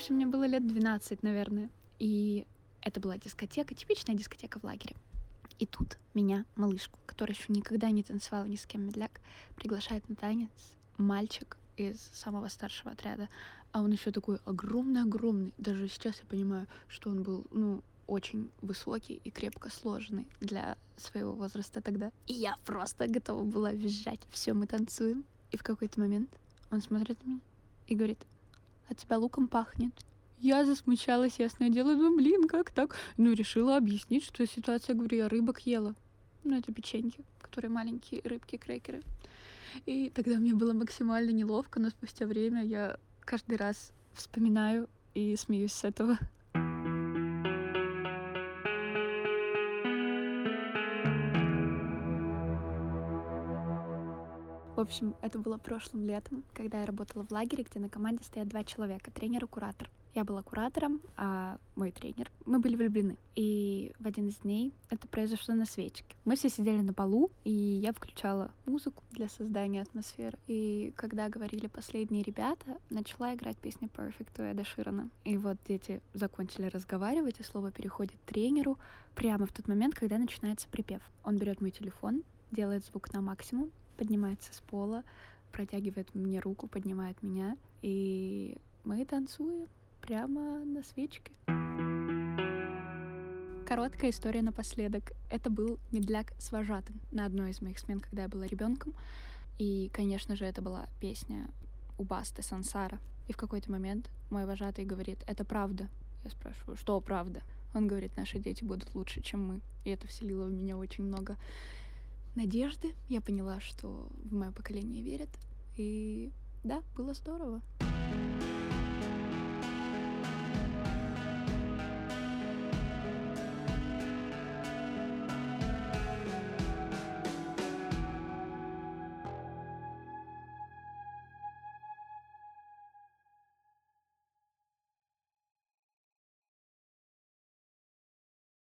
Общем, мне было лет 12, наверное. И это была дискотека, типичная дискотека в лагере. И тут меня, малышку, которая еще никогда не танцевала ни с кем медляк, приглашает на танец мальчик из самого старшего отряда. А он еще такой огромный-огромный. Даже сейчас я понимаю, что он был, ну, очень высокий и крепко сложенный для своего возраста тогда. И я просто готова была визжать. Все, мы танцуем. И в какой-то момент он смотрит на меня и говорит, от тебя луком пахнет. Я засмущалась, ясное дело, ну блин, как так? Ну, решила объяснить, что ситуация, говорю, я рыбок ела. Ну, это печеньки, которые маленькие рыбки, крекеры. И тогда мне было максимально неловко, но спустя время я каждый раз вспоминаю и смеюсь с этого. В общем, это было прошлым летом, когда я работала в лагере, где на команде стоят два человека, тренер и куратор. Я была куратором, а мой тренер. Мы были влюблены. И в один из дней это произошло на свечке. Мы все сидели на полу, и я включала музыку для создания атмосферы. И когда говорили последние ребята, начала играть песню Perfect у Эда Ширана. И вот дети закончили разговаривать, и слово переходит тренеру прямо в тот момент, когда начинается припев. Он берет мой телефон, делает звук на максимум, поднимается с пола, протягивает мне руку, поднимает меня, и мы танцуем прямо на свечке. Короткая история напоследок. Это был медляк с вожатым на одной из моих смен, когда я была ребенком. И, конечно же, это была песня у Басты Сансара. И в какой-то момент мой вожатый говорит, это правда. Я спрашиваю, что правда? Он говорит, наши дети будут лучше, чем мы. И это вселило в меня очень много надежды. Я поняла, что в мое поколение верят. И да, было здорово.